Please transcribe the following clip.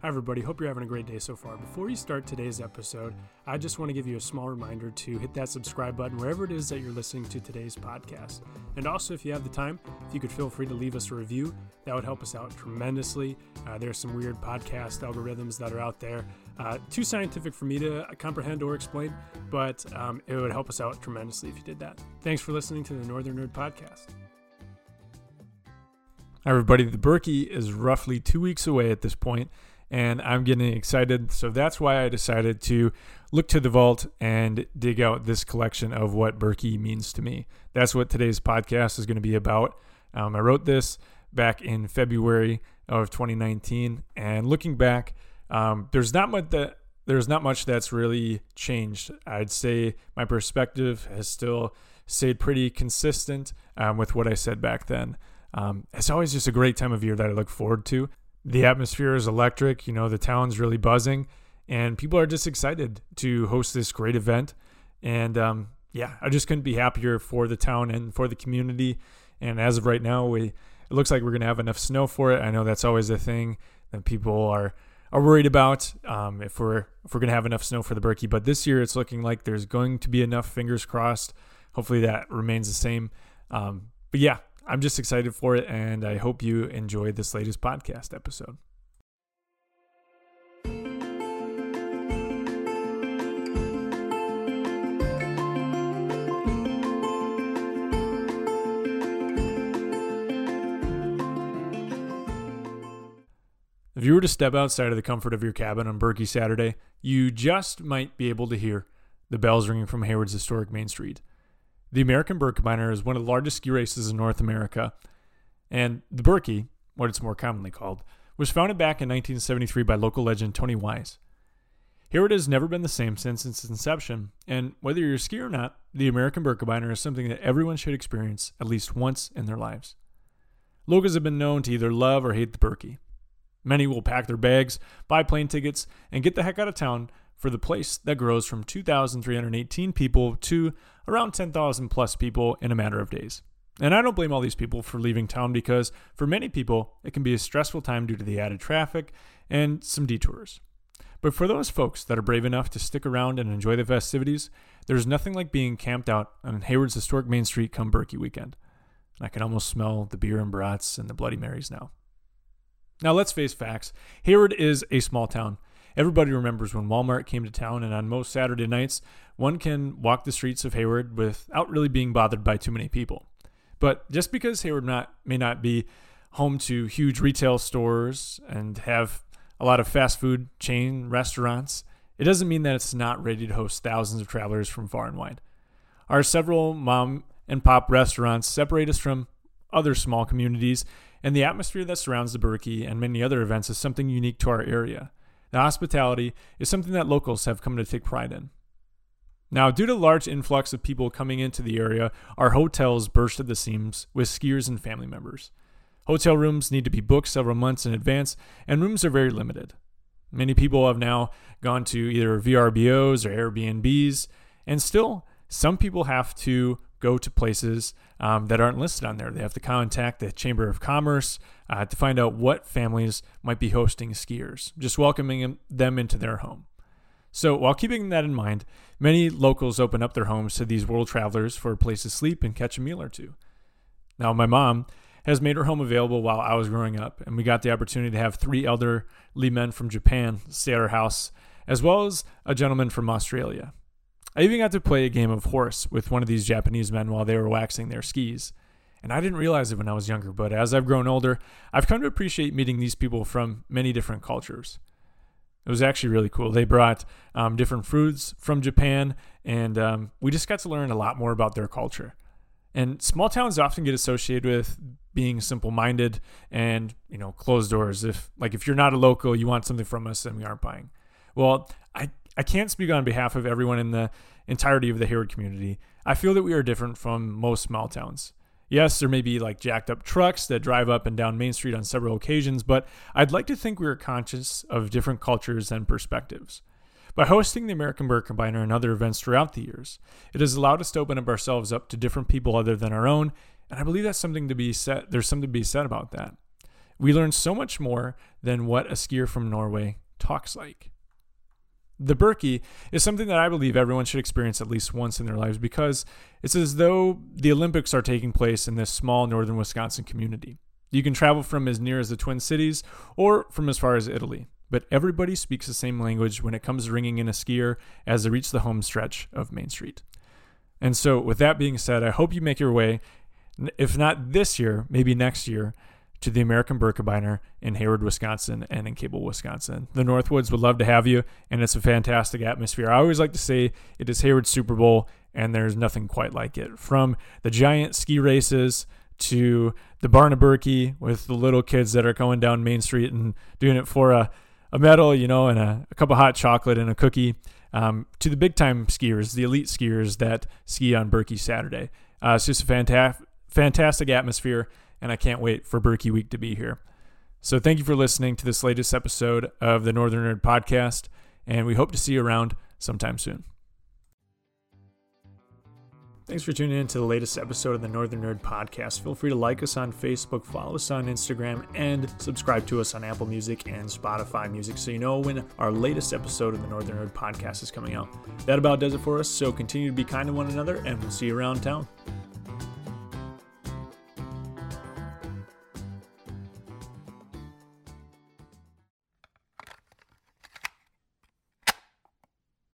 Hi, everybody. Hope you're having a great day so far. Before we start today's episode, I just want to give you a small reminder to hit that subscribe button wherever it is that you're listening to today's podcast. And also, if you have the time, if you could feel free to leave us a review, that would help us out tremendously. Uh, there's some weird podcast algorithms that are out there, uh, too scientific for me to comprehend or explain, but um, it would help us out tremendously if you did that. Thanks for listening to the Northern Nerd Podcast. Hi, everybody. The Birkie is roughly two weeks away at this point and I'm getting excited. So that's why I decided to look to the vault and dig out this collection of what Birkie means to me. That's what today's podcast is going to be about. Um, I wrote this back in February of 2019, and looking back, um, there's not much that there's not much that's really changed. I'd say my perspective has still stayed pretty consistent um, with what I said back then. Um, it's always just a great time of year that I look forward to the atmosphere is electric. You know, the town's really buzzing, and people are just excited to host this great event. And um, yeah, I just couldn't be happier for the town and for the community. And as of right now, we it looks like we're gonna have enough snow for it. I know that's always a thing that people are are worried about um, if we're if we're gonna have enough snow for the Birkie. But this year, it's looking like there's going to be enough. Fingers crossed. Hopefully, that remains the same. Um, but yeah, I'm just excited for it, and I hope you enjoyed this latest podcast episode. If you were to step outside of the comfort of your cabin on Birkie Saturday, you just might be able to hear the bells ringing from Hayward's historic Main Street. The American Birkebeiner is one of the largest ski races in North America, and the Birkie, what it's more commonly called, was founded back in 1973 by local legend Tony Wise. Hayward has never been the same since its inception, and whether you're a skier or not, the American Birkebeiner is something that everyone should experience at least once in their lives. Locals have been known to either love or hate the Birkie. Many will pack their bags, buy plane tickets, and get the heck out of town for the place that grows from 2,318 people to around 10,000 plus people in a matter of days. And I don't blame all these people for leaving town because for many people, it can be a stressful time due to the added traffic and some detours. But for those folks that are brave enough to stick around and enjoy the festivities, there's nothing like being camped out on Hayward's historic Main Street come Birkie weekend. I can almost smell the beer and brats and the Bloody Marys now. Now, let's face facts Hayward is a small town, Everybody remembers when Walmart came to town, and on most Saturday nights, one can walk the streets of Hayward without really being bothered by too many people. But just because Hayward not, may not be home to huge retail stores and have a lot of fast food chain restaurants, it doesn't mean that it's not ready to host thousands of travelers from far and wide. Our several mom and pop restaurants separate us from other small communities, and the atmosphere that surrounds the Birkie and many other events is something unique to our area. Now, hospitality is something that locals have come to take pride in. Now, due to large influx of people coming into the area, our hotels burst at the seams with skiers and family members. Hotel rooms need to be booked several months in advance, and rooms are very limited. Many people have now gone to either VRBOs or Airbnbs, and still, some people have to go to places um, that aren't listed on there. They have to contact the Chamber of Commerce uh, to find out what families might be hosting skiers, just welcoming them into their home. So, while keeping that in mind, many locals open up their homes to these world travelers for a place to sleep and catch a meal or two. Now, my mom has made her home available while I was growing up, and we got the opportunity to have three elderly men from Japan stay at our house, as well as a gentleman from Australia. I even got to play a game of horse with one of these Japanese men while they were waxing their skis. And I didn't realize it when I was younger, but as I've grown older, I've come to appreciate meeting these people from many different cultures. It was actually really cool. They brought um, different fruits from Japan, and um, we just got to learn a lot more about their culture. And small towns often get associated with being simple-minded and you know closed doors. If like if you're not a local, you want something from us, then we aren't buying. Well, I I can't speak on behalf of everyone in the entirety of the Hayward community. I feel that we are different from most small towns. Yes, there may be like jacked up trucks that drive up and down Main Street on several occasions, but I'd like to think we are conscious of different cultures and perspectives. By hosting the American Birkebeiner and other events throughout the years, it has allowed us to open up ourselves up to different people other than our own, and I believe that's something to be said. There's something to be said about that. we learn so much more than what a skier from Norway talks like. The Birkie is something that I believe everyone should experience at least once in their lives because it's as though the Olympics are taking place in this small northern Wisconsin community. You can travel from as near as the Twin Cities or from as far as Italy, but everybody speaks the same language when it comes ringing in a skier as they reach the home stretch of Main Street. And so, with that being said, I hope you make your way, if not this year, maybe next year, to the American Birkebeiner in Hayward, Wisconsin, and in Cable, Wisconsin. The Northwoods would love to have you, and it's a fantastic atmosphere. I always like to say it is Hayward's Super Bowl, and there's nothing quite like it. From the giant ski races to the Barnebirkie with the little kids that are going down Main Street and doing it for a, a medal, you know, and a, a cup of hot chocolate and a cookie, um, to the big time skiers, the elite skiers that ski on Birkie Saturday. Uh, it's just a fantastic, fantastic atmosphere and I can't wait for Birkie Week to be here. So thank you for listening to this latest episode of the Northern Nerd Podcast, and we hope to see you around sometime soon. Thanks for tuning in to the latest episode of the Northern Nerd Podcast. Feel free to like us on Facebook, follow us on Instagram, and subscribe to us on Apple Music and Spotify Music so you know when our latest episode of the Northern Nerd Podcast is coming out. That about does it for us, so continue to be kind to one another, and we'll see you around town.